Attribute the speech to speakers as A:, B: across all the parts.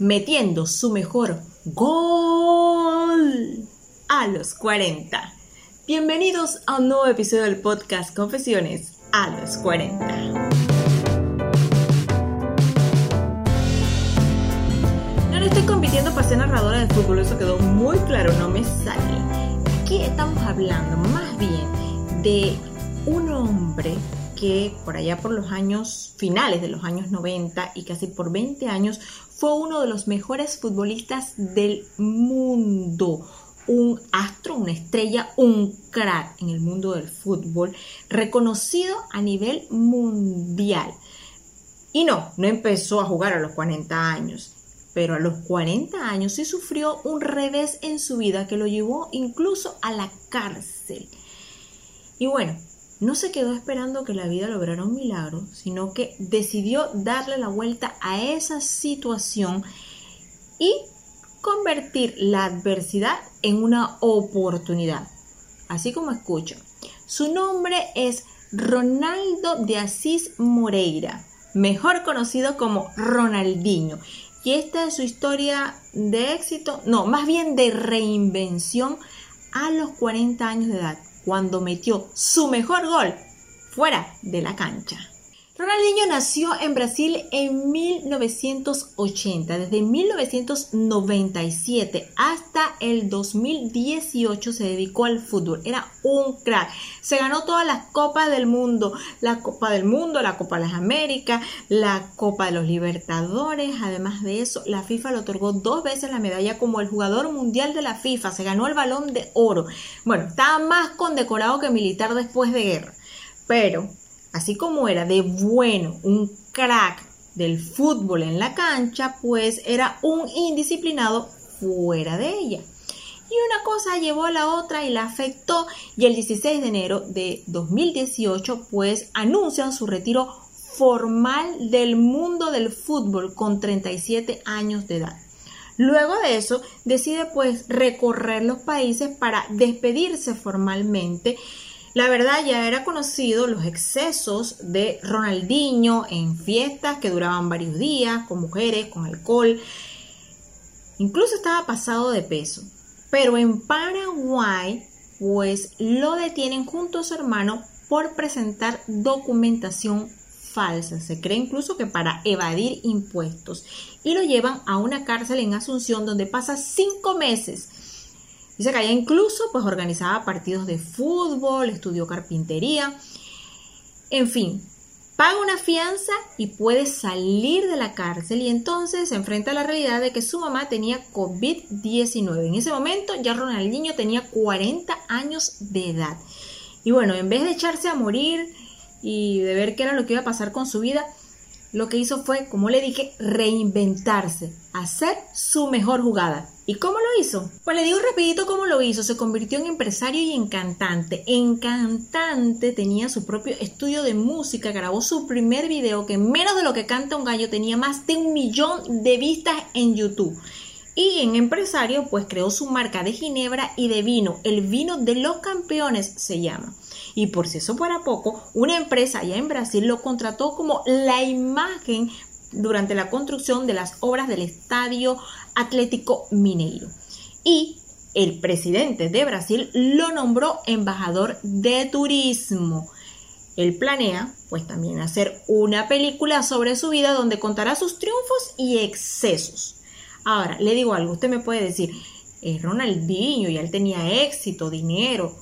A: metiendo su mejor gol a los 40. Bienvenidos a un nuevo episodio del podcast Confesiones a los 40. No, no estoy compitiendo para ser narradora de fútbol, eso quedó muy claro, no me sale. Aquí estamos hablando más bien de un hombre que por allá por los años finales de los años 90 y casi por 20 años fue uno de los mejores futbolistas del mundo. Un astro, una estrella, un crack en el mundo del fútbol, reconocido a nivel mundial. Y no, no empezó a jugar a los 40 años, pero a los 40 años sí sufrió un revés en su vida que lo llevó incluso a la cárcel. Y bueno, no se quedó esperando que la vida lograra un milagro, sino que decidió darle la vuelta a esa situación y convertir la adversidad en una oportunidad. Así como escucho. Su nombre es Ronaldo de Asís Moreira, mejor conocido como Ronaldinho. Y esta es su historia de éxito, no, más bien de reinvención a los 40 años de edad cuando metió su mejor gol fuera de la cancha. Ronaldinho nació en Brasil en 1980. Desde 1997 hasta el 2018 se dedicó al fútbol. Era un crack. Se ganó todas las copas del mundo. La Copa del Mundo, la Copa de las Américas, la Copa de los Libertadores. Además de eso, la FIFA le otorgó dos veces la medalla como el jugador mundial de la FIFA. Se ganó el balón de oro. Bueno, estaba más condecorado que militar después de guerra. Pero así como era de bueno, un crack del fútbol en la cancha, pues era un indisciplinado fuera de ella. Y una cosa llevó a la otra y la afectó y el 16 de enero de 2018 pues anuncian su retiro formal del mundo del fútbol con 37 años de edad. Luego de eso decide pues recorrer los países para despedirse formalmente la verdad ya era conocido los excesos de Ronaldinho en fiestas que duraban varios días, con mujeres, con alcohol. Incluso estaba pasado de peso. Pero en Paraguay, pues lo detienen junto a su hermano por presentar documentación falsa. Se cree incluso que para evadir impuestos. Y lo llevan a una cárcel en Asunción donde pasa cinco meses Dice que allá incluso pues organizaba partidos de fútbol, estudió carpintería, en fin, paga una fianza y puede salir de la cárcel y entonces se enfrenta a la realidad de que su mamá tenía COVID-19. En ese momento ya Ronaldinho tenía 40 años de edad. Y bueno, en vez de echarse a morir y de ver qué era lo que iba a pasar con su vida, lo que hizo fue, como le dije, reinventarse, hacer su mejor jugada. ¿Y cómo lo hizo? Pues le digo rapidito cómo lo hizo. Se convirtió en empresario y en cantante. En cantante tenía su propio estudio de música, grabó su primer video que menos de lo que canta un gallo tenía más de un millón de vistas en YouTube. Y en empresario pues creó su marca de ginebra y de vino. El vino de los campeones se llama. Y por si eso fuera poco, una empresa allá en Brasil lo contrató como la imagen durante la construcción de las obras del Estadio Atlético Mineiro. Y el presidente de Brasil lo nombró embajador de turismo. Él planea, pues también hacer una película sobre su vida donde contará sus triunfos y excesos. Ahora, le digo algo, usted me puede decir, es Ronaldinho y él tenía éxito, dinero.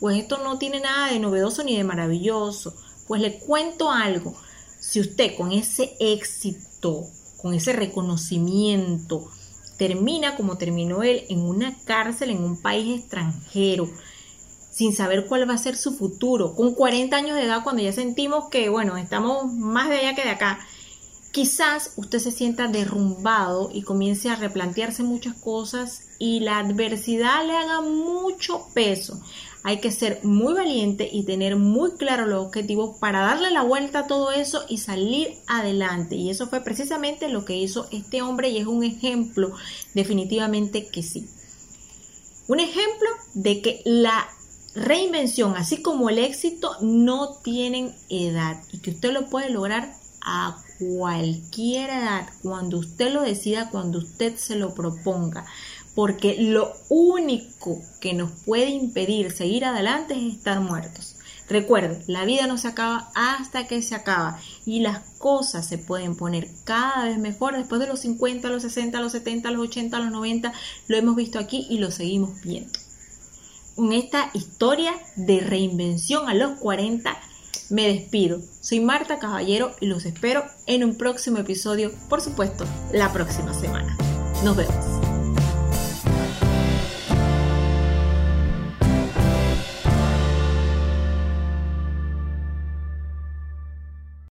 A: Pues esto no tiene nada de novedoso ni de maravilloso. Pues le cuento algo. Si usted con ese éxito, con ese reconocimiento, termina como terminó él en una cárcel en un país extranjero, sin saber cuál va a ser su futuro, con 40 años de edad cuando ya sentimos que, bueno, estamos más de allá que de acá, quizás usted se sienta derrumbado y comience a replantearse muchas cosas y la adversidad le haga mucho peso. Hay que ser muy valiente y tener muy claro los objetivos para darle la vuelta a todo eso y salir adelante. Y eso fue precisamente lo que hizo este hombre y es un ejemplo definitivamente que sí. Un ejemplo de que la reinvención, así como el éxito, no tienen edad y que usted lo puede lograr a cualquier edad, cuando usted lo decida, cuando usted se lo proponga. Porque lo único que nos puede impedir seguir adelante es estar muertos. Recuerde, la vida no se acaba hasta que se acaba y las cosas se pueden poner cada vez mejor después de los 50, los 60, los 70, los 80, los 90. Lo hemos visto aquí y lo seguimos viendo. En esta historia de reinvención a los 40 me despido. Soy Marta Caballero y los espero en un próximo episodio, por supuesto, la próxima semana. Nos vemos.